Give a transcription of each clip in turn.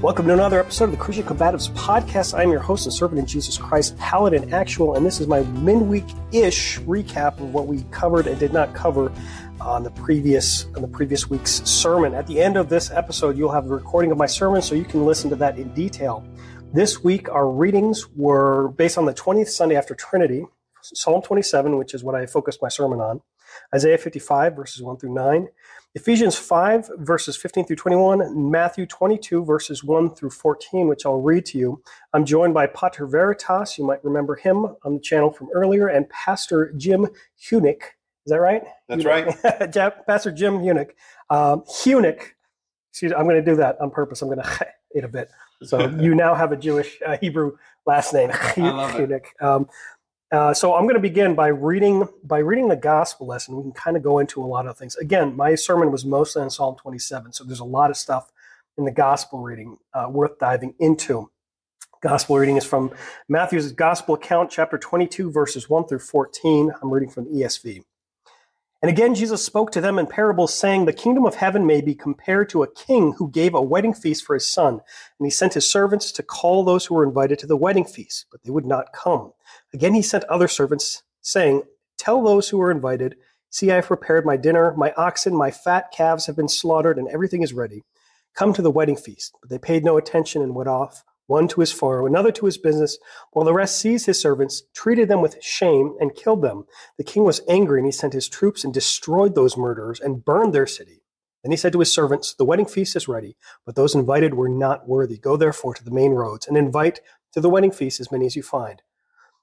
Welcome to another episode of the Christian Combatives Podcast. I'm your host and servant in Jesus Christ, Paladin Actual, and this is my midweek ish recap of what we covered and did not cover on the previous on the previous week's sermon. At the end of this episode, you'll have a recording of my sermon, so you can listen to that in detail. This week, our readings were based on the 20th Sunday after Trinity, Psalm 27, which is what I focused my sermon on, Isaiah 55, verses 1 through 9, Ephesians 5, verses 15 through 21, Matthew 22, verses 1 through 14, which I'll read to you. I'm joined by Pater Veritas. You might remember him on the channel from earlier, and Pastor Jim Huenink. Is that right? That's right. Pastor Jim Huenink. Um, Huenink. Excuse me, I'm going to do that on purpose. I'm going to it a bit. So you now have a Jewish uh, Hebrew last name, Huenink. Um, uh, so I'm going to begin by reading by reading the gospel lesson. We can kind of go into a lot of things. Again, my sermon was mostly on Psalm 27, so there's a lot of stuff in the gospel reading uh, worth diving into. Gospel reading is from Matthew's Gospel account, chapter 22, verses 1 through 14. I'm reading from the ESV. And again, Jesus spoke to them in parables, saying, The kingdom of heaven may be compared to a king who gave a wedding feast for his son. And he sent his servants to call those who were invited to the wedding feast, but they would not come. Again, he sent other servants, saying, Tell those who are invited, See, I have prepared my dinner. My oxen, my fat calves have been slaughtered, and everything is ready. Come to the wedding feast. But they paid no attention and went off, one to his farm, another to his business, while the rest seized his servants, treated them with shame, and killed them. The king was angry, and he sent his troops and destroyed those murderers and burned their city. Then he said to his servants, The wedding feast is ready, but those invited were not worthy. Go therefore to the main roads and invite to the wedding feast as many as you find.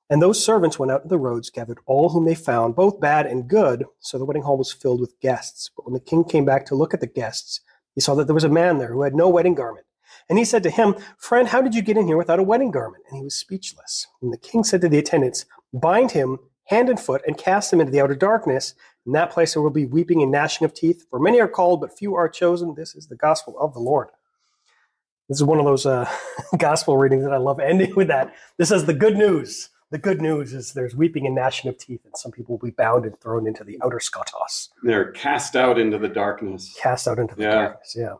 And those servants went out to the roads, gathered all whom they found, both bad and good, so the wedding hall was filled with guests. But when the king came back to look at the guests, he saw that there was a man there who had no wedding garment. And he said to him, Friend, how did you get in here without a wedding garment? And he was speechless. And the king said to the attendants, Bind him hand and foot and cast him into the outer darkness. In that place there will be weeping and gnashing of teeth, for many are called, but few are chosen. This is the gospel of the Lord. This is one of those uh, gospel readings that I love ending with that. This is the good news the good news is there's weeping and gnashing of teeth, and some people will be bound and thrown into the outer skotos. They're cast out into the darkness. Cast out into the yeah. darkness, yeah.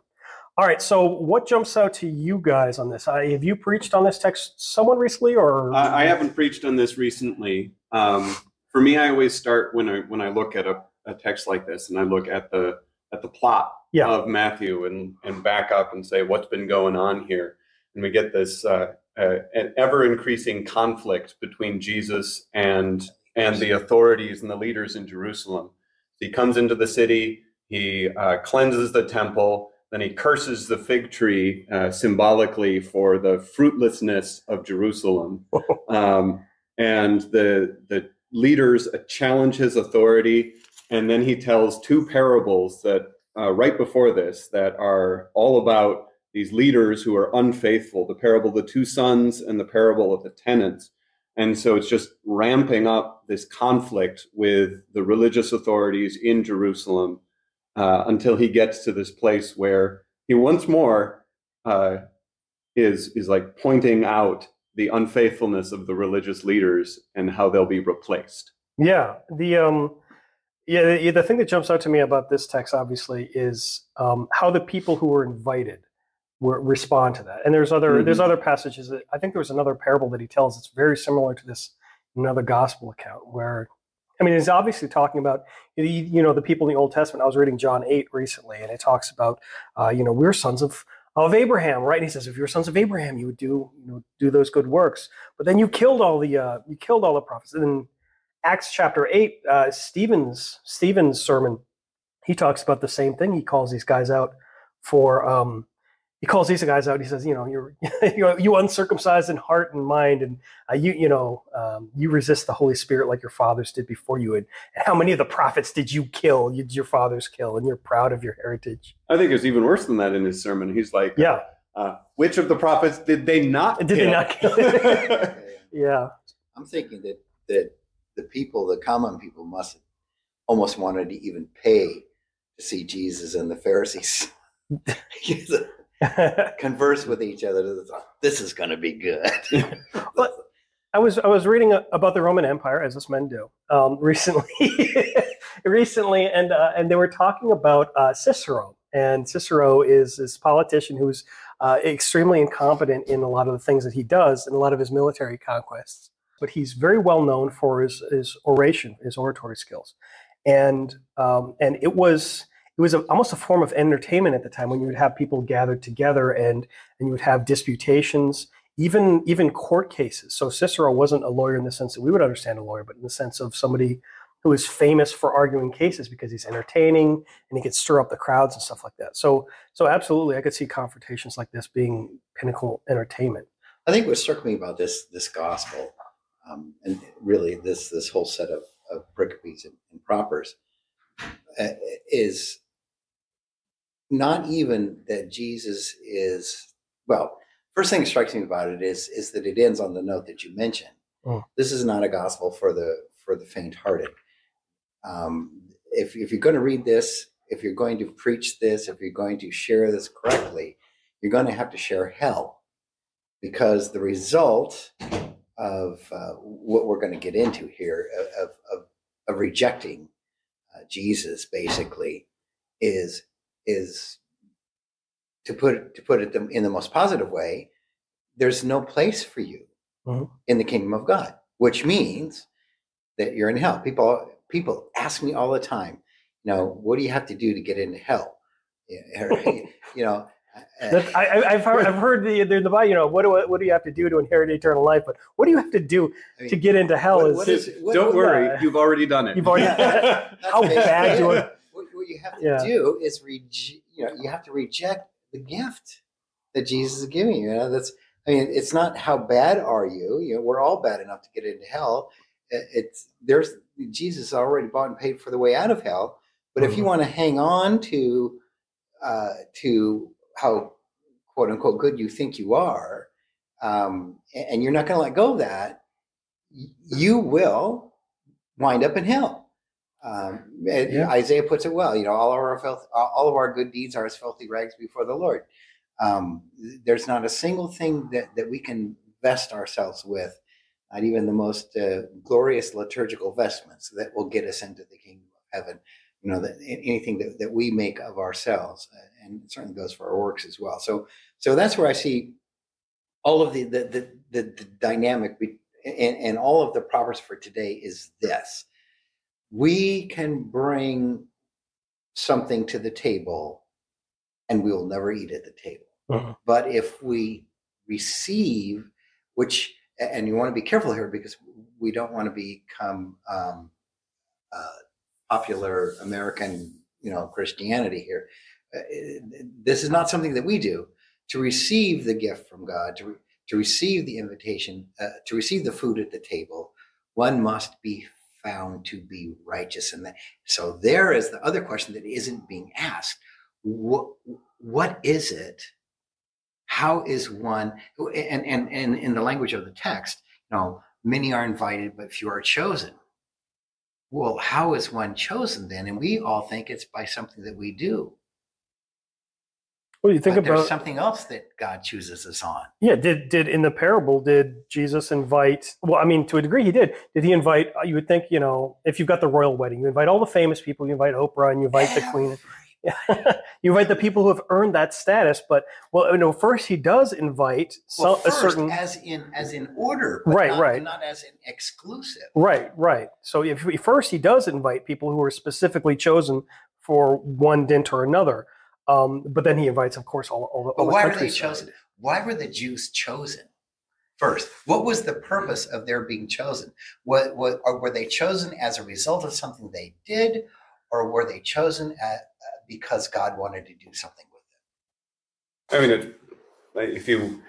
All right, so what jumps out to you guys on this? Uh, have you preached on this text someone recently, or I, I haven't preached on this recently. Um, for me, I always start when I when I look at a, a text like this, and I look at the at the plot yeah. of Matthew, and and back up and say what's been going on here, and we get this uh, uh, an ever increasing conflict between Jesus and and the authorities and the leaders in Jerusalem. He comes into the city, he uh, cleanses the temple, then he curses the fig tree uh, symbolically for the fruitlessness of Jerusalem. Um, and the the leaders challenge his authority, and then he tells two parables that uh, right before this that are all about these leaders who are unfaithful, the parable of the two sons and the parable of the tenants. And so it's just ramping up this conflict with the religious authorities in Jerusalem uh, until he gets to this place where he once more uh, is is like pointing out the unfaithfulness of the religious leaders and how they'll be replaced. Yeah, the um, yeah, the, the thing that jumps out to me about this text, obviously, is um, how the people who were invited respond to that. And there's other mm-hmm. there's other passages that I think there was another parable that he tells that's very similar to this another gospel account where I mean he's obviously talking about you know the people in the Old Testament. I was reading John eight recently, and it talks about uh, you know we're sons of of Abraham, right? And he says if you're sons of Abraham, you would do you know do those good works. But then you killed all the uh, you killed all the prophets. And in Acts chapter eight, uh, Stephen's Stephen's sermon, he talks about the same thing. He calls these guys out for um, he calls these guys out. And he says, you know, you're you, you uncircumcised in heart and mind, and uh, you you know um, you resist the Holy Spirit like your fathers did before you. And, and how many of the prophets did you kill? You, did your fathers kill, and you're proud of your heritage. I think it's even worse than that in his sermon. He's like, yeah, uh, which of the prophets did they not? Did kill? they not kill? yeah, I'm thinking that that the people, the common people, must have almost wanted to even pay to see Jesus and the Pharisees. converse with each other. This is going to be good. but I was I was reading about the Roman Empire as us men do um, recently, recently, and uh, and they were talking about uh, Cicero. And Cicero is this politician who's uh, extremely incompetent in a lot of the things that he does and a lot of his military conquests. But he's very well known for his, his oration, his oratory skills, and um, and it was it was a, almost a form of entertainment at the time when you would have people gathered together and and you would have disputations even even court cases. So Cicero wasn't a lawyer in the sense that we would understand a lawyer, but in the sense of somebody who is famous for arguing cases because he's entertaining and he could stir up the crowds and stuff like that. So so absolutely, I could see confrontations like this being pinnacle entertainment. I think what struck me about this this gospel, um, and really this this whole set of, of pericopes and, and propers, uh, is not even that Jesus is well first thing that strikes me about it is is that it ends on the note that you mentioned. Oh. This is not a gospel for the for the faint-hearted. Um, if if you're going to read this, if you're going to preach this, if you're going to share this correctly, you're going to have to share hell, because the result of uh, what we're going to get into here of of, of rejecting uh, Jesus basically is is to put to put it in the most positive way, there's no place for you mm-hmm. in the kingdom of God, which means that you're in hell. People people ask me all the time, you know, what do you have to do to get into hell? you know. I, have heard, I've heard the, the, the you know what do what do you have to do to inherit eternal life? But what do you have to do I mean, to get into hell? What, is, what is what, don't worry, uh, you've already done it. You've already how bad do it? What, you have to yeah. do is reject. You know, you have to reject the gift that Jesus is giving you. You know, that's I mean, it's not how bad are you. You know, we're all bad enough to get into hell. It's there's Jesus already bought and paid for the way out of hell. But mm-hmm. if you mm-hmm. want to hang on to uh, to how quote unquote good you think you are, um, and you're not going to let go of that, you will wind up in hell. Um, yeah. Isaiah puts it well. You know, all of our filth, all of our good deeds are as filthy rags before the Lord. Um, there's not a single thing that that we can vest ourselves with, not even the most uh, glorious liturgical vestments that will get us into the kingdom of heaven. You know, that anything that, that we make of ourselves, uh, and it certainly goes for our works as well. So, so that's where I see all of the the the, the, the dynamic be, and, and all of the proverbs for today is this we can bring something to the table and we will never eat at the table. Uh-huh. But if we receive, which, and you want to be careful here because we don't want to become um, uh, popular American, you know, Christianity here. Uh, this is not something that we do. To receive the gift from God, to, to receive the invitation, uh, to receive the food at the table, one must be found to be righteous. And that, so there is the other question that isn't being asked. What, what is it? How is one, and, and, and in the language of the text, you know, many are invited, but few are chosen. Well, how is one chosen then? And we all think it's by something that we do. Well, you think but about something else that God chooses us on. Yeah, did did in the parable did Jesus invite? Well, I mean, to a degree, he did. Did he invite? Uh, you would think, you know, if you've got the royal wedding, you invite all the famous people. You invite Oprah, and you invite the Queen. Yeah, you invite the people who have earned that status. But well, you know, first he does invite well, first, a certain as in as in order, right, not, right, not as in exclusive. Right, right. So if first he does invite people who are specifically chosen for one dint or another. Um, but then he invites, of course, all, all, all but why were they chosen? Why were the Jews chosen? First, what was the purpose of their being chosen? What, what or were they chosen as a result of something they did, or were they chosen at, uh, because God wanted to do something with them? I mean, if you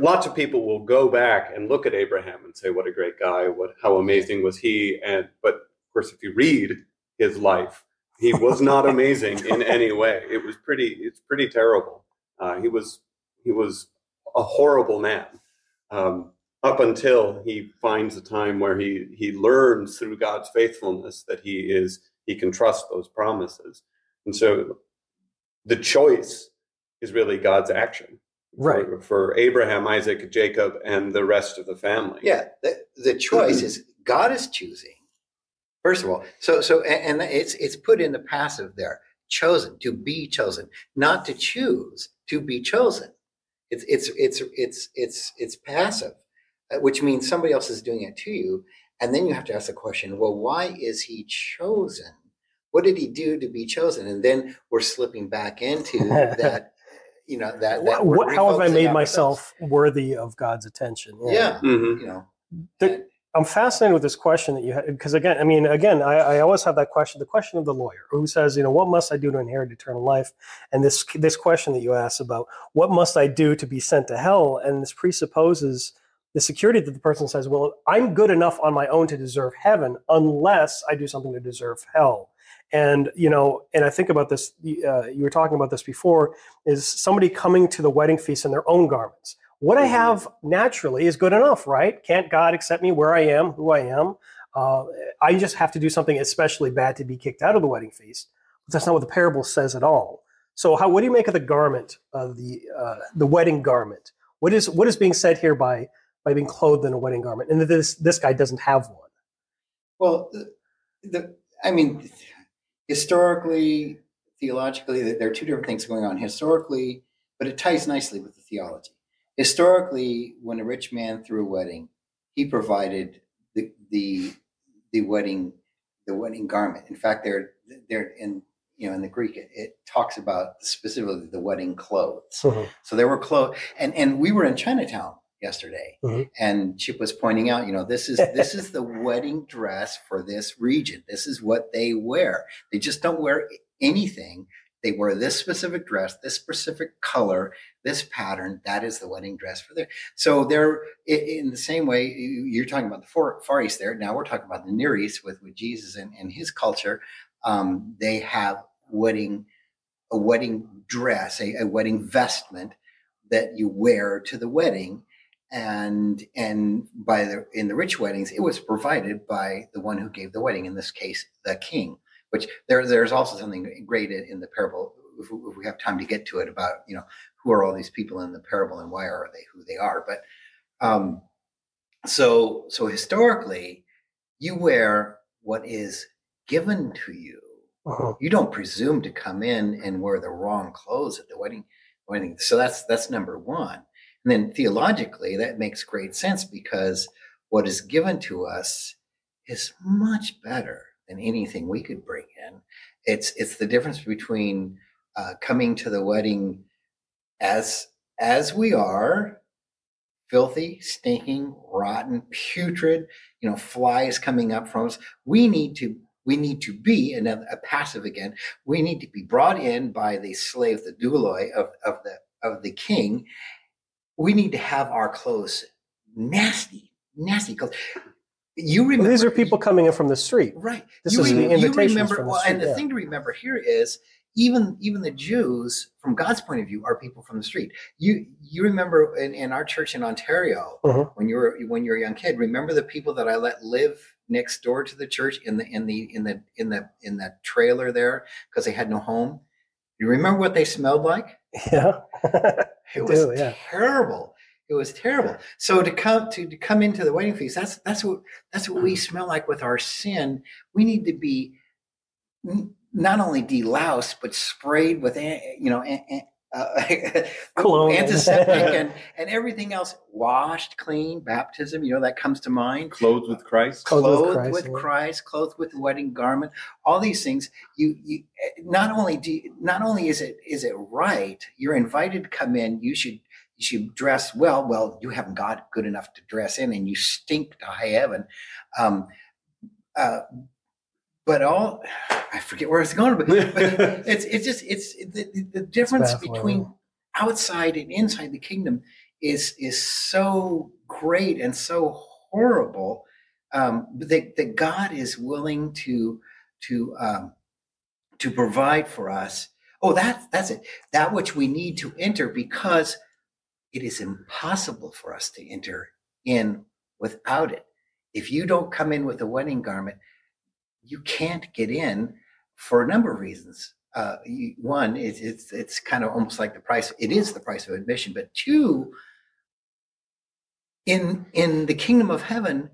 lots of people will go back and look at Abraham and say, "What a great guy! What how amazing was he?" And but of course, if you read his life, he was not amazing in any way. It was pretty. It's pretty terrible. Uh, he was he was a horrible man um, up until he finds a time where he he learns through God's faithfulness that he is he can trust those promises. And so the choice is really God's action. Right. For, for Abraham, Isaac, Jacob, and the rest of the family. Yeah. The, the choice is God is choosing First of all, so so and it's it's put in the passive there, chosen to be chosen, not to choose to be chosen. It's it's it's it's it's it's passive, uh, which means somebody else is doing it to you, and then you have to ask the question: Well, why is he chosen? What did he do to be chosen? And then we're slipping back into that. You know that. that what, how have I made myself worthy of God's attention? Yeah, yeah mm-hmm. you know. The, I'm fascinated with this question that you had because again, I mean, again, I, I, always have that question, the question of the lawyer who says, you know, what must I do to inherit eternal life? And this this question that you asked about what must I do to be sent to hell? And this presupposes the security that the person says, well, I'm good enough on my own to deserve heaven unless I do something to deserve hell. And you know, and I think about this. Uh, you were talking about this before. Is somebody coming to the wedding feast in their own garments? What I mm-hmm. have naturally is good enough, right? Can't God accept me where I am, who I am? Uh, I just have to do something especially bad to be kicked out of the wedding feast. But that's not what the parable says at all. So, how what do you make of the garment of the uh, the wedding garment? What is what is being said here by by being clothed in a wedding garment, and this this guy doesn't have one? Well, the, the I mean, historically, theologically, there are two different things going on. Historically, but it ties nicely with the theology historically, when a rich man threw a wedding, he provided the the the wedding the wedding garment. In fact, they're they're in you know in the Greek it, it talks about specifically the wedding clothes. Mm-hmm. So there were clothes, and and we were in Chinatown yesterday, mm-hmm. and Chip was pointing out, you know, this is this is the wedding dress for this region. This is what they wear. They just don't wear anything they wear this specific dress, this specific color, this pattern. That is the wedding dress for there. So they're in the same way you're talking about the Far East there. Now we're talking about the Near East with, with Jesus and, and his culture. Um, they have wedding, a wedding dress, a, a wedding vestment that you wear to the wedding and and by the in the rich weddings it was provided by the one who gave the wedding in this case the king which there there's also something great in the parable if, if we have time to get to it about you know who are all these people in the parable and why are they who they are. But um so so historically you wear what is given to you. Uh-huh. you don't presume to come in and wear the wrong clothes at the wedding wedding. So that's that's number one. And then theologically that makes great sense because what is given to us is much better than anything we could bring in. It's it's the difference between uh, coming to the wedding as as we are, filthy, stinking, rotten, putrid. You know, flies coming up from us. We need to we need to be another a passive again. We need to be brought in by the slave, the douloi of of the of the king. We need to have our clothes nasty, nasty clothes you remember well, these are people coming in from the street. Right. This you is the invitation remember well, and the yeah. thing to remember here is even even the jews from god's point of view are people from the street. You you remember in, in our church in ontario uh-huh. when you were when you were a young kid remember the people that i let live next door to the church in the in the in the in the in the trailer there because they had no home? You remember what they smelled like? Yeah. It was do, yeah. terrible it was terrible. So to come to, to come into the wedding feast, that's that's what that's what we mm. smell like with our sin. We need to be not only deloused but sprayed with you know uh, antiseptic and, and everything else washed clean baptism you know that comes to mind clothed with christ clothed, clothed with, christ, with christ, clothed with the wedding garment all these things you you not only do you, not only is it is it right you're invited to come in you should you should dress well. Well, you haven't got good enough to dress in, and you stink to high heaven. Um, uh, but all I forget where it's going, but, but it's it's just it's the, the difference between outside and inside the kingdom is is so great and so horrible um, that that God is willing to to um, to provide for us. Oh, that's that's it. That which we need to enter because it is impossible for us to enter in without it. If you don't come in with a wedding garment, you can't get in for a number of reasons. Uh, one, it's, it's it's kind of almost like the price. It is the price of admission. But two, in in the kingdom of heaven,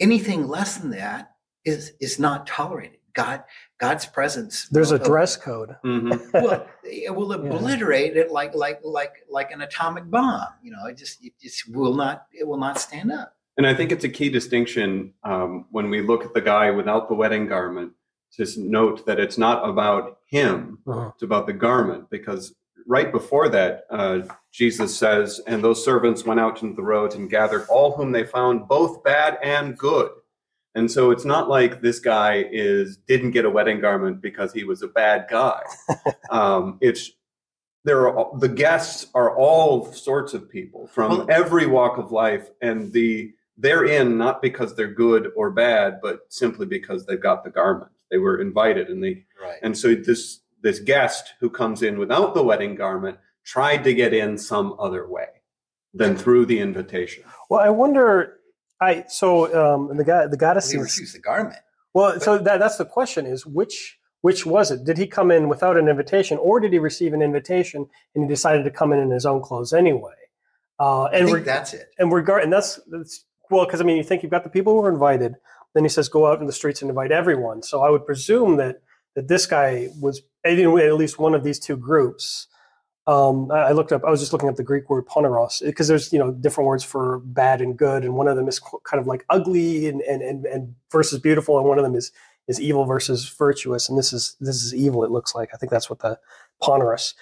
anything less than that is is not tolerated. God God's presence. There's a dress code. Mm-hmm. well, it will obliterate yeah. it like like like like an atomic bomb. You know, it just it just will not it will not stand up. And I think it's a key distinction um, when we look at the guy without the wedding garment to note that it's not about him; uh-huh. it's about the garment. Because right before that, uh, Jesus says, "And those servants went out into the roads and gathered all whom they found, both bad and good." And so it's not like this guy is didn't get a wedding garment because he was a bad guy. um, it's there are the guests are all sorts of people from every walk of life, and the they're in not because they're good or bad, but simply because they've got the garment. They were invited, and they right. and so this this guest who comes in without the wedding garment tried to get in some other way than through the invitation. Well, I wonder I so um, the guy the goddess he refused the garment. Well, but, so that that's the question: is which which was it? Did he come in without an invitation, or did he receive an invitation and he decided to come in in his own clothes anyway? Uh, and re- that's it. And regard and that's that's well because I mean you think you've got the people who are invited, then he says go out in the streets and invite everyone. So I would presume that that this guy was at least one of these two groups um, I looked up. I was just looking up the Greek word poneros because there's you know different words for bad and good, and one of them is kind of like ugly and and and, and versus beautiful, and one of them is is evil versus virtuous, and this is this is evil. It looks like I think that's what the poneros.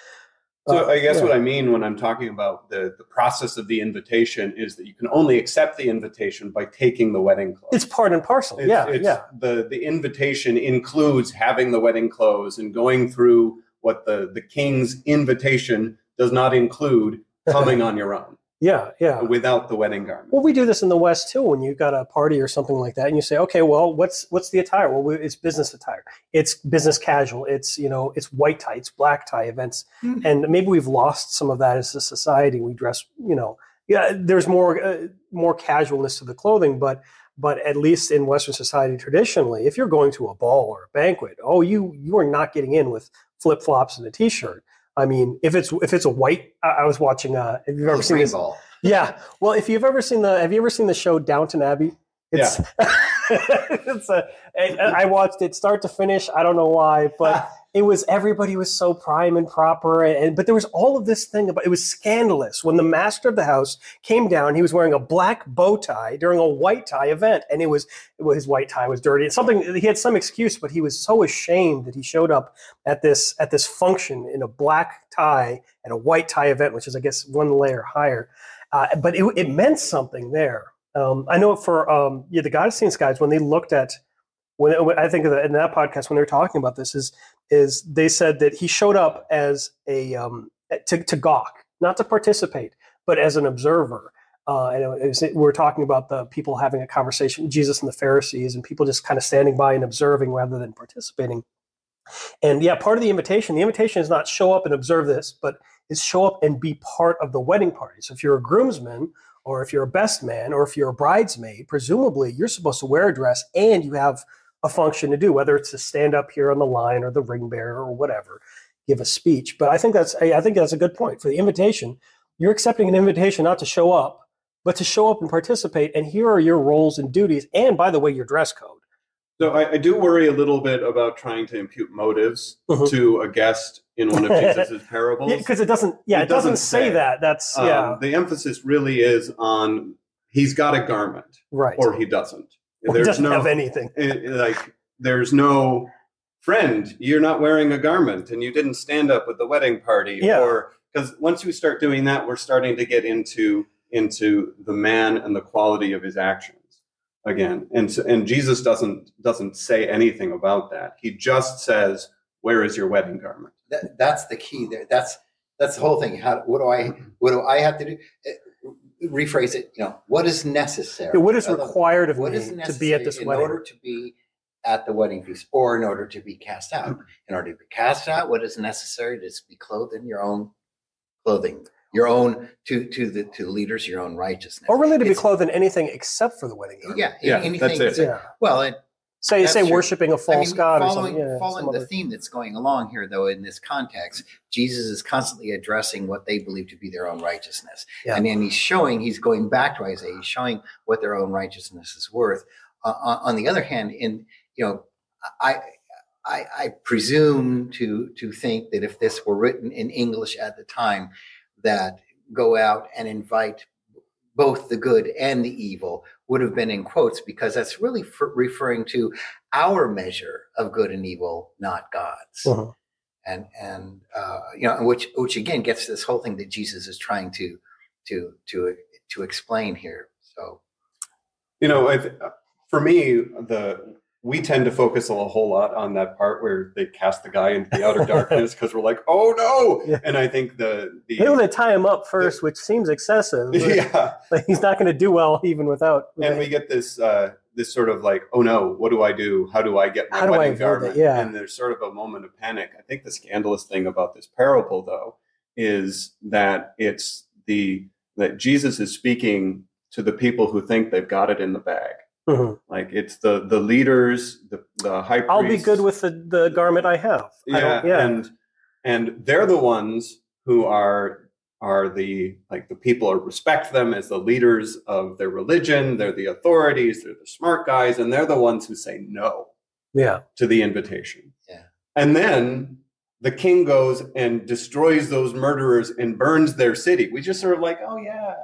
So uh, I guess yeah. what I mean when I'm talking about the the process of the invitation is that you can only accept the invitation by taking the wedding clothes. It's part and parcel. It's, yeah, it's yeah. The the invitation includes having the wedding clothes and going through what the the king's invitation does not include coming on your own. Yeah, yeah. Without the wedding garment. Well, we do this in the West too. When you've got a party or something like that, and you say, "Okay, well, what's what's the attire?" Well, it's business attire. It's business casual. It's you know, it's white tie, it's black tie events, mm-hmm. and maybe we've lost some of that as a society. We dress, you know, yeah. There's more uh, more casualness to the clothing, but but at least in Western society traditionally, if you're going to a ball or a banquet, oh, you you are not getting in with flip flops and a t shirt. I mean, if it's if it's a white, I, I was watching. Uh, have you ever seen this? Ball. Yeah. Well, if you've ever seen the, have you ever seen the show Downton Abbey? It's, yeah. it's a. I watched it start to finish. I don't know why, but it was everybody was so prime and proper and but there was all of this thing about it was scandalous. When the master of the house came down he was wearing a black bow tie during a white tie event and it was his white tie was dirty. It's something he had some excuse but he was so ashamed that he showed up at this at this function in a black tie at a white tie event which is i guess one layer higher. Uh, but it, it meant something there. Um, i know for um, yeah the goddess guys when they looked at when I think in that podcast when they're talking about this is is they said that he showed up as a um, to, to gawk, not to participate, but as an observer. Uh, and was, we're talking about the people having a conversation, Jesus and the Pharisees, and people just kind of standing by and observing rather than participating. And yeah, part of the invitation, the invitation is not show up and observe this, but is show up and be part of the wedding party. So if you're a groomsman, or if you're a best man, or if you're a bridesmaid, presumably you're supposed to wear a dress and you have a function to do, whether it's to stand up here on the line or the ring bearer or whatever, give a speech. But I think that's I think that's a good point for the invitation. You're accepting an invitation not to show up, but to show up and participate. And here are your roles and duties, and by the way, your dress code. So I, I do worry a little bit about trying to impute motives mm-hmm. to a guest in one of Jesus's parables because it doesn't. Yeah, it, it doesn't, doesn't, say, that. That's um, yeah. The emphasis really is on he's got a garment, right, or he doesn't. There's doesn't no, have anything. It, like there's no friend. You're not wearing a garment, and you didn't stand up with the wedding party. Yeah. Or because once we start doing that, we're starting to get into into the man and the quality of his actions again. And so, and Jesus doesn't doesn't say anything about that. He just says, "Where is your wedding garment?" That, that's the key there. That's that's the whole thing. How what do I what do I have to do? Eh, rephrase it, you know, what is necessary? Yeah, what is required of what me to be at this in wedding? In order to be at the wedding feast or in order to be cast out. Hmm. In order to be cast out, what is necessary is to be clothed in your own clothing, your own to to the to leaders, your own righteousness. Or really to it's, be clothed in anything except for the wedding garment. Yeah, yeah anything. That's it. Yeah. Well, it, say you say true. worshiping a false I mean, god following, or something. Yeah, following the theme that's going along here, though, in this context, Jesus is constantly addressing what they believe to be their own righteousness, yeah. and then he's showing he's going back to Isaiah, he's showing what their own righteousness is worth. Uh, on the other hand, in you know, I I, I presume to to think that if this were written in English at the time, that go out and invite both the good and the evil would have been in quotes because that's really referring to our measure of good and evil, not God's. Uh-huh. And and uh, you know, which which again gets this whole thing that Jesus is trying to to to to explain here. So, you know, I, for me, the we tend to focus a whole lot on that part where they cast the guy into the outer darkness because we're like, oh no! Yeah. And I think the, the they want to tie him up first, the, which seems excessive. yeah, but he's not going to do well even without. And we get this uh, this sort of like, oh no, what do I do? How do I get my How wedding garment? Yeah, and there's sort of a moment of panic. I think the scandalous thing about this parable, though, is that it's the that Jesus is speaking to the people who think they've got it in the bag Mm-hmm. Like it's the the leaders, the the high. Priests. I'll be good with the, the garment I have. Yeah, I yeah, and and they're the ones who are are the like the people respect them as the leaders of their religion. They're the authorities. They're the smart guys, and they're the ones who say no. Yeah. To the invitation. Yeah. And then the king goes and destroys those murderers and burns their city. We just sort of like, oh yeah,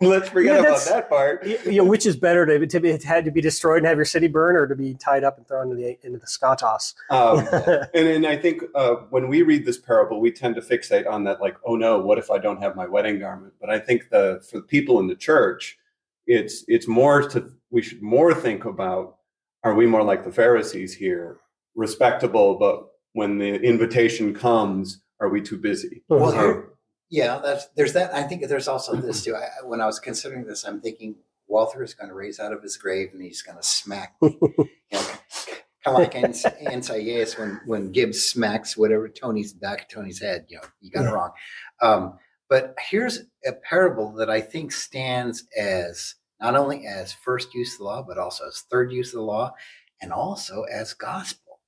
Let's forget yeah, about that part. You know, which is better to, to be had to be destroyed and have your city burn, or to be tied up and thrown into the into the skotos? Um, and and I think uh, when we read this parable, we tend to fixate on that, like, oh no, what if I don't have my wedding garment? But I think the for the people in the church, it's it's more to we should more think about: Are we more like the Pharisees here, respectable, but when the invitation comes, are we too busy? Well, here, yeah, that's there's that. I think there's also this too. I, when I was considering this, I'm thinking Walther is going to raise out of his grave and he's going to smack me. you know, kind of like NCIS when when Gibbs smacks whatever Tony's back of Tony's head. You know, you got yeah. it wrong. Um, but here's a parable that I think stands as not only as first use of the law, but also as third use of the law, and also as gospel.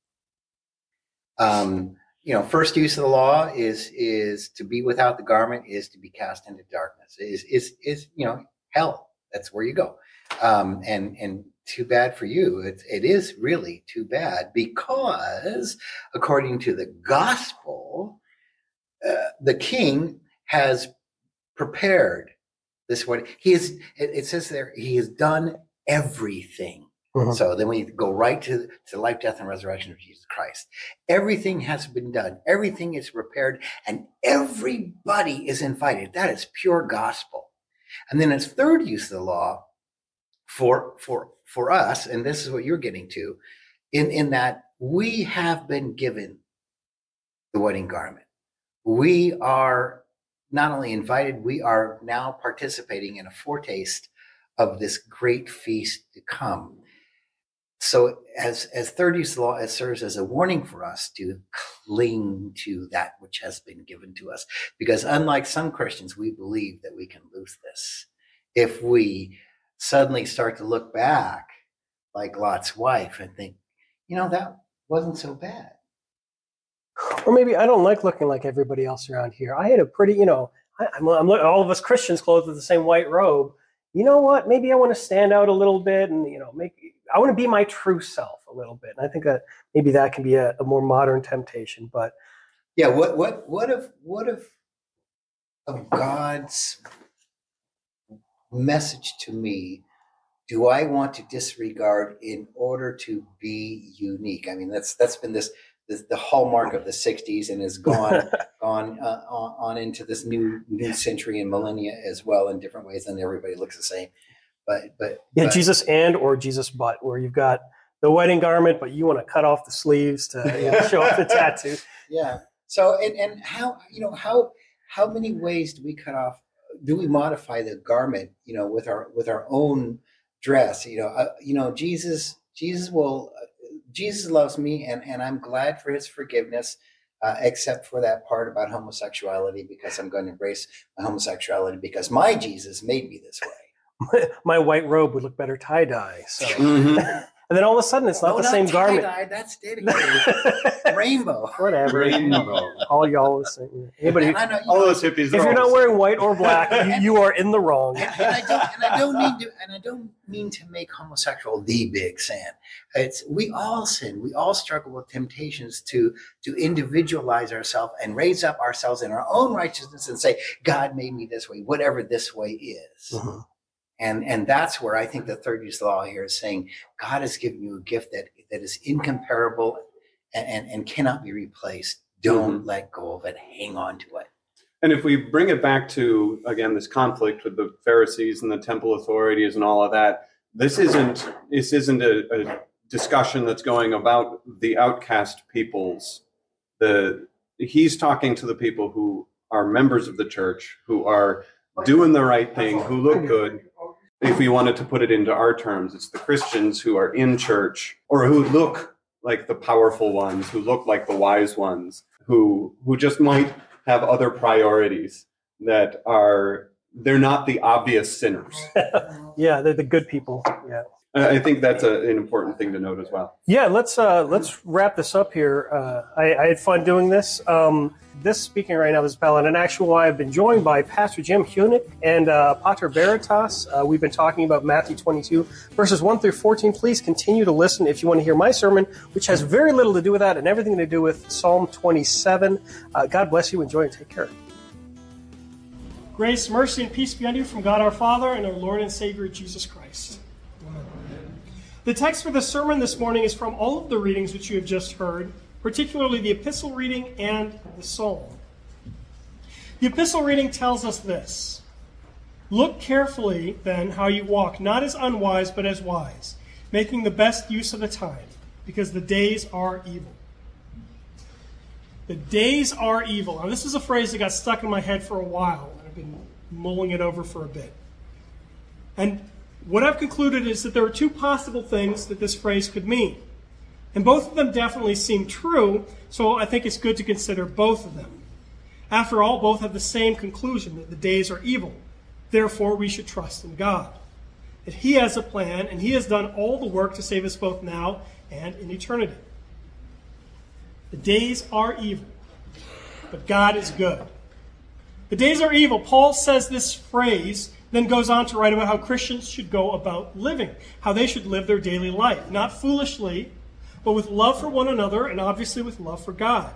Um, you know, first use of the law is is to be without the garment is to be cast into darkness. Is is is you know hell? That's where you go. Um, and and too bad for you. It, it is really too bad because according to the gospel, uh, the king has prepared this what he is. It, it says there he has done everything Mm-hmm. So then we go right to, to life, death, and resurrection of Jesus Christ. Everything has been done, everything is prepared, and everybody is invited. That is pure gospel. And then its third use of the law for for for us, and this is what you're getting to, in, in that we have been given the wedding garment. We are not only invited, we are now participating in a foretaste of this great feast to come so as as third use law it serves as a warning for us to cling to that which has been given to us. Because unlike some christians we believe that we can lose this. If we suddenly start to look back like lot's wife and think you know that wasn't so bad. Or maybe i don't like looking like everybody else around here. I had a pretty you know I, I'm all of us christians clothed with the same white robe. You know what? Maybe i want to stand out a little bit and you know make I want to be my true self a little bit. And I think that maybe that can be a, a more modern temptation. But yeah, what what what if what if of God's message to me do I want to disregard in order to be unique? I mean, that's that's been this, this the hallmark of the '60s and has gone gone uh, on, on, into this new new century and millennia as well in different ways, and everybody looks the same. But but yeah, but, Jesus and or Jesus but, where you've got the wedding garment, but you want to cut off the sleeves to you know, show off the tattoo. Yeah. So and and how you know how how many ways do we cut off? Do we modify the garment? You know, with our with our own dress. You know, uh, you know Jesus Jesus will uh, Jesus loves me, and and I'm glad for His forgiveness. Uh, except for that part about homosexuality, because I'm going to embrace my homosexuality because my Jesus made me this way. my, white robe would look better tie dye. So mm-hmm. And then all of a sudden, it's not no, the same garment. That's dedicated. Rainbow. Whatever. Rainbow. all y'all the same. Anybody? And know, all those hippies. If you're not wearing white or black, you, you, are in the wrong. And, and, I don't, and I don't mean to. And I don't mean to make homosexual the big sin. It's we all sin. We all struggle with temptations to to individualize ourselves and raise up ourselves in our own righteousness and say, God made me this way, whatever this way is. Mm-hmm. And, and that's where I think the third use law here is saying God has given you a gift that, that is incomparable and, and, and cannot be replaced. Don't mm-hmm. let go of it. Hang on to it. And if we bring it back to, again, this conflict with the Pharisees and the temple authorities and all of that, this isn't, this isn't a, a discussion that's going about the outcast peoples. The, he's talking to the people who are members of the church, who are doing the right thing, who look good, if we wanted to put it into our terms, it's the Christians who are in church or who look like the powerful ones, who look like the wise ones, who who just might have other priorities that are they're not the obvious sinners. yeah, they're the good people. Yeah. I think that's a, an important thing to note as well. Yeah, let's uh, let's wrap this up here. Uh, I, I, had fun doing this. Um, this speaking right now is about an actual. I've been joined by Pastor Jim Huenink and uh, Pater Veritas. Uh, we've been talking about Matthew 22 verses 1 through 14. Please continue to listen if you want to hear my sermon, which has very little to do with that and everything to do with Psalm 27. Uh, God bless you. Enjoy and take care. Grace, mercy, and peace be unto you from God our Father and our Lord and Savior Jesus Christ. The text for the sermon this morning is from all of the readings which you have just heard, particularly the epistle reading and the psalm. The epistle reading tells us this Look carefully, then, how you walk, not as unwise, but as wise, making the best use of the time, because the days are evil. The days are evil. Now, this is a phrase that got stuck in my head for a while, and I've been mulling it over for a bit. And what I've concluded is that there are two possible things that this phrase could mean. And both of them definitely seem true, so I think it's good to consider both of them. After all, both have the same conclusion that the days are evil. Therefore, we should trust in God. That He has a plan, and He has done all the work to save us both now and in eternity. The days are evil, but God is good. The days are evil. Paul says this phrase then goes on to write about how Christians should go about living, how they should live their daily life, not foolishly, but with love for one another and obviously with love for God.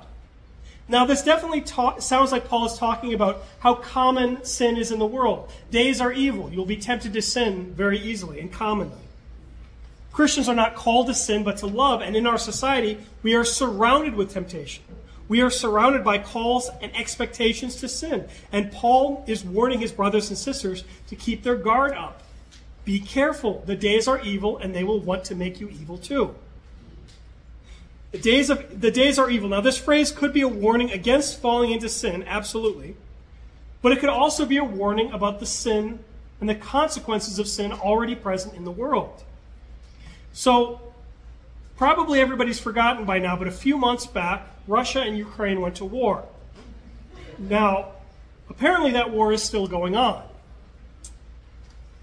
Now, this definitely ta- sounds like Paul is talking about how common sin is in the world. Days are evil. You'll be tempted to sin very easily and commonly. Christians are not called to sin, but to love. And in our society, we are surrounded with temptation. We are surrounded by calls and expectations to sin. And Paul is warning his brothers and sisters to keep their guard up. Be careful. The days are evil, and they will want to make you evil too. The days, of, the days are evil. Now, this phrase could be a warning against falling into sin, absolutely. But it could also be a warning about the sin and the consequences of sin already present in the world. So, probably everybody's forgotten by now, but a few months back, Russia and Ukraine went to war. Now, apparently that war is still going on.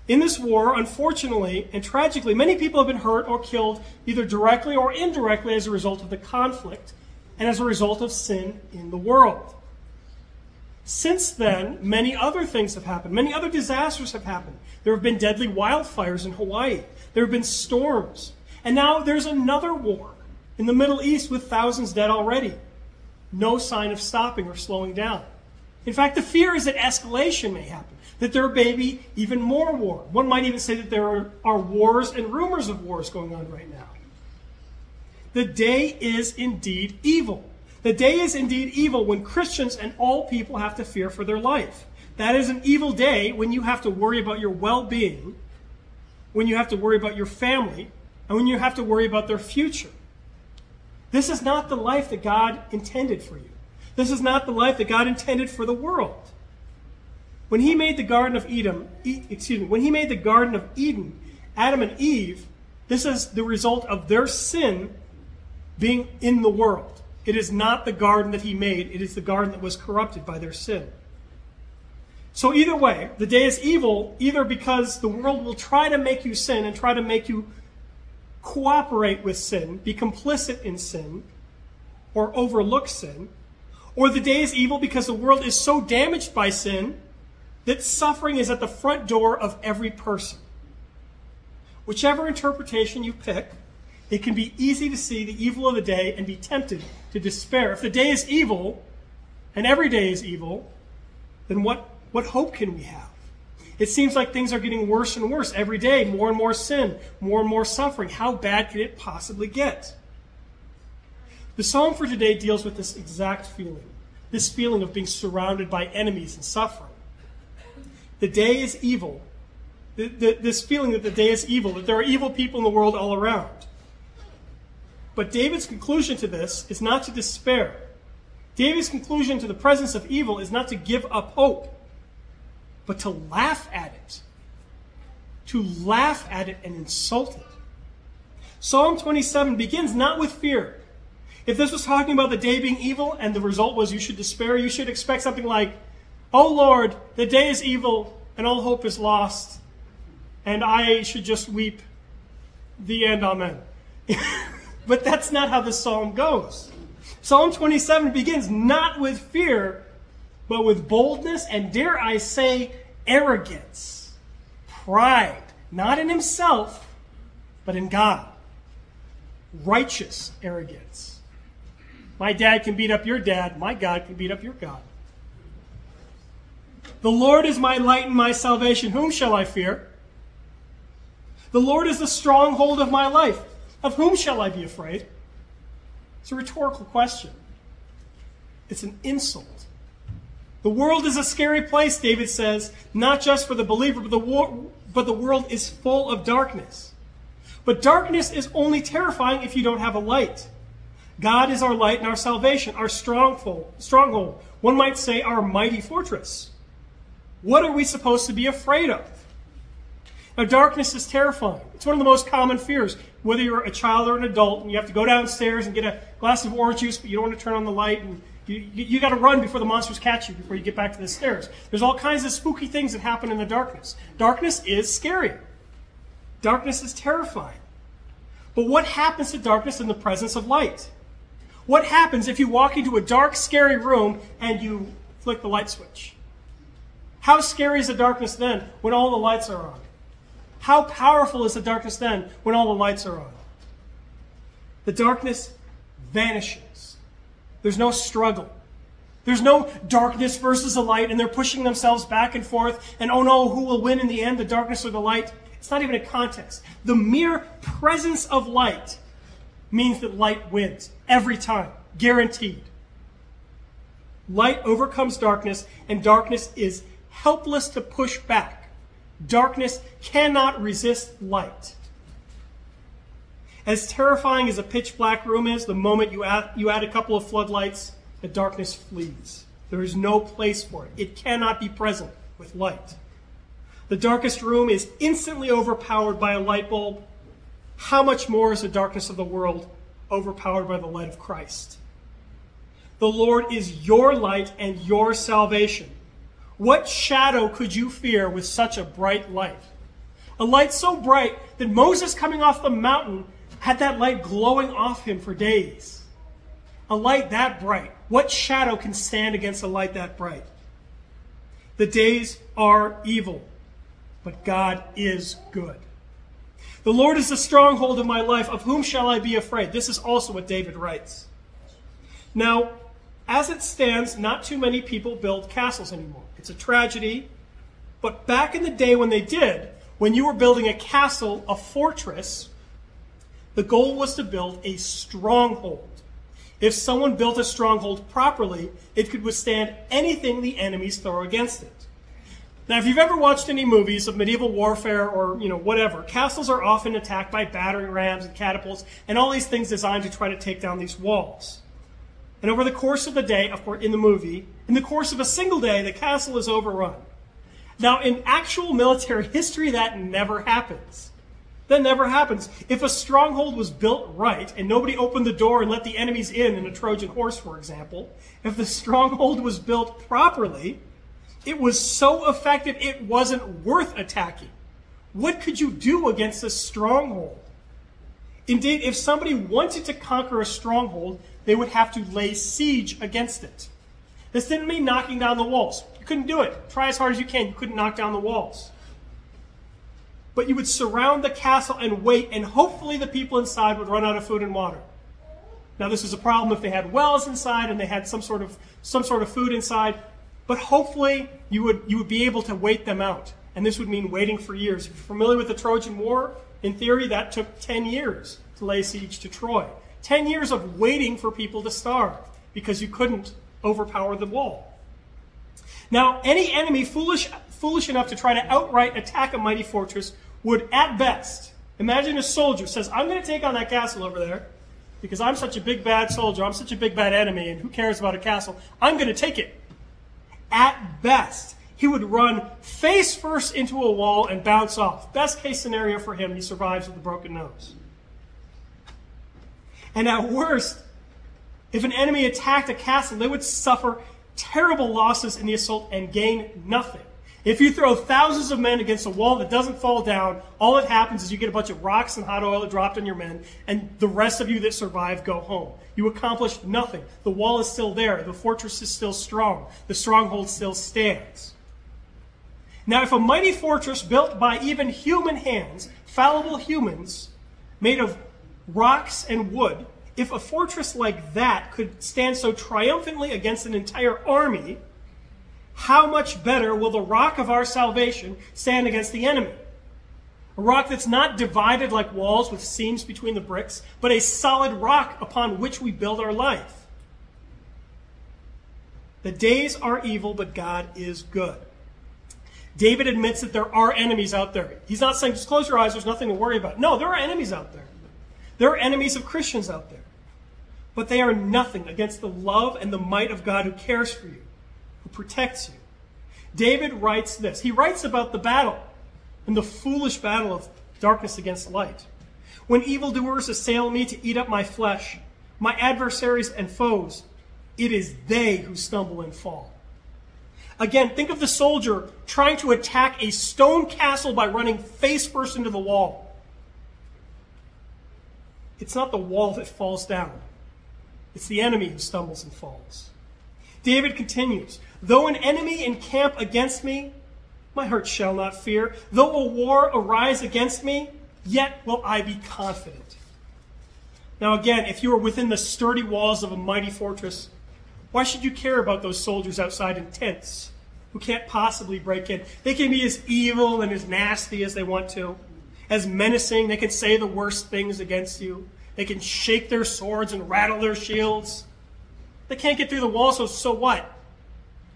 In this war, unfortunately and tragically, many people have been hurt or killed either directly or indirectly as a result of the conflict and as a result of sin in the world. Since then, many other things have happened. Many other disasters have happened. There have been deadly wildfires in Hawaii. There have been storms. And now there's another war in the Middle East with thousands dead already. No sign of stopping or slowing down. In fact, the fear is that escalation may happen, that there may be even more war. One might even say that there are, are wars and rumors of wars going on right now. The day is indeed evil. The day is indeed evil when Christians and all people have to fear for their life. That is an evil day when you have to worry about your well being, when you have to worry about your family, and when you have to worry about their future. This is not the life that God intended for you. This is not the life that God intended for the world. When he made the Garden of Eden, excuse me, when he made the Garden of Eden, Adam and Eve, this is the result of their sin being in the world. It is not the garden that he made, it is the garden that was corrupted by their sin. So, either way, the day is evil either because the world will try to make you sin and try to make you cooperate with sin, be complicit in sin, or overlook sin. Or the day is evil because the world is so damaged by sin that suffering is at the front door of every person. Whichever interpretation you pick, it can be easy to see the evil of the day and be tempted to despair. If the day is evil, and every day is evil, then what, what hope can we have? It seems like things are getting worse and worse every day, more and more sin, more and more suffering. How bad could it possibly get? The psalm for today deals with this exact feeling this feeling of being surrounded by enemies and suffering. The day is evil. The, the, this feeling that the day is evil, that there are evil people in the world all around. But David's conclusion to this is not to despair. David's conclusion to the presence of evil is not to give up hope, but to laugh at it. To laugh at it and insult it. Psalm 27 begins not with fear. If this was talking about the day being evil and the result was you should despair, you should expect something like, Oh Lord, the day is evil and all hope is lost, and I should just weep. The end, amen. but that's not how the psalm goes. Psalm 27 begins not with fear, but with boldness and, dare I say, arrogance, pride, not in himself, but in God. Righteous arrogance. My dad can beat up your dad, my God can beat up your God. The Lord is my light and my salvation. Whom shall I fear? The Lord is the stronghold of my life. Of whom shall I be afraid? It's a rhetorical question. It's an insult. The world is a scary place, David says, not just for the believer, but the, war- but the world is full of darkness. But darkness is only terrifying if you don't have a light. God is our light and our salvation, our stronghold, stronghold. One might say our mighty fortress. What are we supposed to be afraid of? Now, darkness is terrifying. It's one of the most common fears. Whether you're a child or an adult and you have to go downstairs and get a glass of orange juice, but you don't want to turn on the light, and you, you, you got to run before the monsters catch you before you get back to the stairs. There's all kinds of spooky things that happen in the darkness. Darkness is scary. Darkness is terrifying. But what happens to darkness in the presence of light? What happens if you walk into a dark, scary room and you flick the light switch? How scary is the darkness then when all the lights are on? How powerful is the darkness then when all the lights are on? The darkness vanishes. There's no struggle. There's no darkness versus the light, and they're pushing themselves back and forth, and oh no, who will win in the end, the darkness or the light? It's not even a contest. The mere presence of light means that light wins every time, guaranteed. Light overcomes darkness, and darkness is helpless to push back. Darkness cannot resist light. As terrifying as a pitch black room is, the moment you add, you add a couple of floodlights, the darkness flees. There is no place for it. It cannot be present with light. The darkest room is instantly overpowered by a light bulb. How much more is the darkness of the world overpowered by the light of Christ? The Lord is your light and your salvation. What shadow could you fear with such a bright light? A light so bright that Moses coming off the mountain had that light glowing off him for days. A light that bright. What shadow can stand against a light that bright? The days are evil, but God is good. The Lord is the stronghold of my life. Of whom shall I be afraid? This is also what David writes. Now, as it stands, not too many people build castles anymore. It's a tragedy. But back in the day when they did, when you were building a castle, a fortress, the goal was to build a stronghold. If someone built a stronghold properly, it could withstand anything the enemies throw against it. Now, if you've ever watched any movies of medieval warfare or, you know, whatever, castles are often attacked by battering rams and catapults and all these things designed to try to take down these walls. And over the course of the day, of course, in the movie, in the course of a single day, the castle is overrun. Now, in actual military history, that never happens. That never happens. If a stronghold was built right and nobody opened the door and let the enemies in in a Trojan horse, for example, if the stronghold was built properly, it was so effective it wasn't worth attacking. What could you do against a stronghold? Indeed, if somebody wanted to conquer a stronghold, they would have to lay siege against it. This didn't mean knocking down the walls. You couldn't do it. Try as hard as you can, you couldn't knock down the walls. But you would surround the castle and wait, and hopefully the people inside would run out of food and water. Now, this is a problem if they had wells inside and they had some sort of some sort of food inside, but hopefully you would you would be able to wait them out. And this would mean waiting for years. If you're familiar with the Trojan War, in theory, that took 10 years to lay siege to Troy. 10 years of waiting for people to starve because you couldn't overpower the wall. Now, any enemy foolish, foolish enough to try to outright attack a mighty fortress would, at best, imagine a soldier says, I'm going to take on that castle over there because I'm such a big bad soldier, I'm such a big bad enemy, and who cares about a castle? I'm going to take it. At best, he would run face first into a wall and bounce off. Best case scenario for him, he survives with a broken nose. And at worst, if an enemy attacked a castle, they would suffer terrible losses in the assault and gain nothing. If you throw thousands of men against a wall that doesn't fall down, all that happens is you get a bunch of rocks and hot oil dropped on your men, and the rest of you that survive go home. You accomplished nothing. The wall is still there. The fortress is still strong. The stronghold still stands. Now, if a mighty fortress built by even human hands, fallible humans, made of rocks and wood, if a fortress like that could stand so triumphantly against an entire army, how much better will the rock of our salvation stand against the enemy? A rock that's not divided like walls with seams between the bricks, but a solid rock upon which we build our life. The days are evil, but God is good. David admits that there are enemies out there. He's not saying just close your eyes, there's nothing to worry about. No, there are enemies out there. There are enemies of Christians out there. But they are nothing against the love and the might of God who cares for you protects you. David writes this. He writes about the battle and the foolish battle of darkness against light. When evildoers assail me to eat up my flesh, my adversaries and foes, it is they who stumble and fall. Again, think of the soldier trying to attack a stone castle by running face first into the wall. It's not the wall that falls down, it's the enemy who stumbles and falls. David continues Though an enemy encamp against me, my heart shall not fear. Though a war arise against me, yet will I be confident. Now, again, if you are within the sturdy walls of a mighty fortress, why should you care about those soldiers outside in tents who can't possibly break in? They can be as evil and as nasty as they want to, as menacing. They can say the worst things against you. They can shake their swords and rattle their shields. They can't get through the wall, so so what?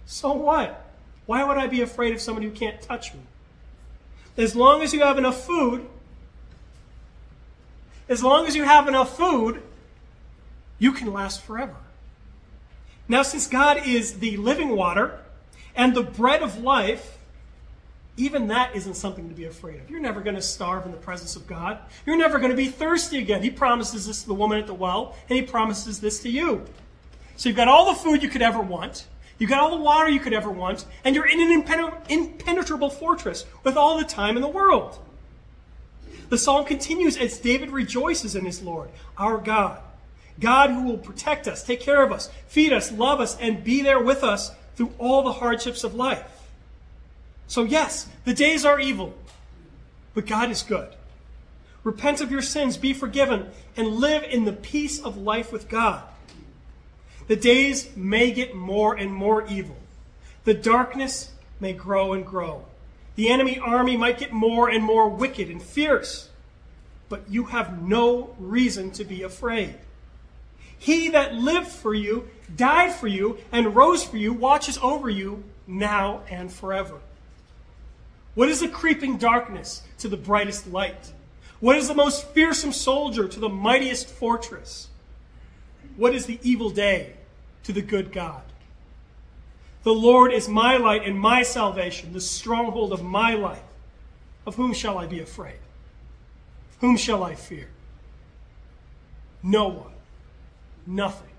So what? Why would I be afraid of somebody who can't touch me? As long as you have enough food, as long as you have enough food, you can last forever. Now, since God is the living water and the bread of life, even that isn't something to be afraid of. You're never going to starve in the presence of God. You're never going to be thirsty again. He promises this to the woman at the well, and he promises this to you. So you've got all the food you could ever want. You've got all the water you could ever want, and you're in an impenetrable fortress with all the time in the world. The psalm continues as David rejoices in his Lord, our God. God who will protect us, take care of us, feed us, love us, and be there with us through all the hardships of life. So, yes, the days are evil, but God is good. Repent of your sins, be forgiven, and live in the peace of life with God. The days may get more and more evil. The darkness may grow and grow. The enemy army might get more and more wicked and fierce. But you have no reason to be afraid. He that lived for you, died for you, and rose for you, watches over you now and forever. What is the creeping darkness to the brightest light? What is the most fearsome soldier to the mightiest fortress? What is the evil day to the good God? The Lord is my light and my salvation, the stronghold of my life. Of whom shall I be afraid? Whom shall I fear? No one. Nothing.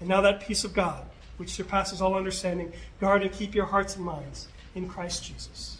And now that peace of God, which surpasses all understanding, guard and keep your hearts and minds in Christ Jesus.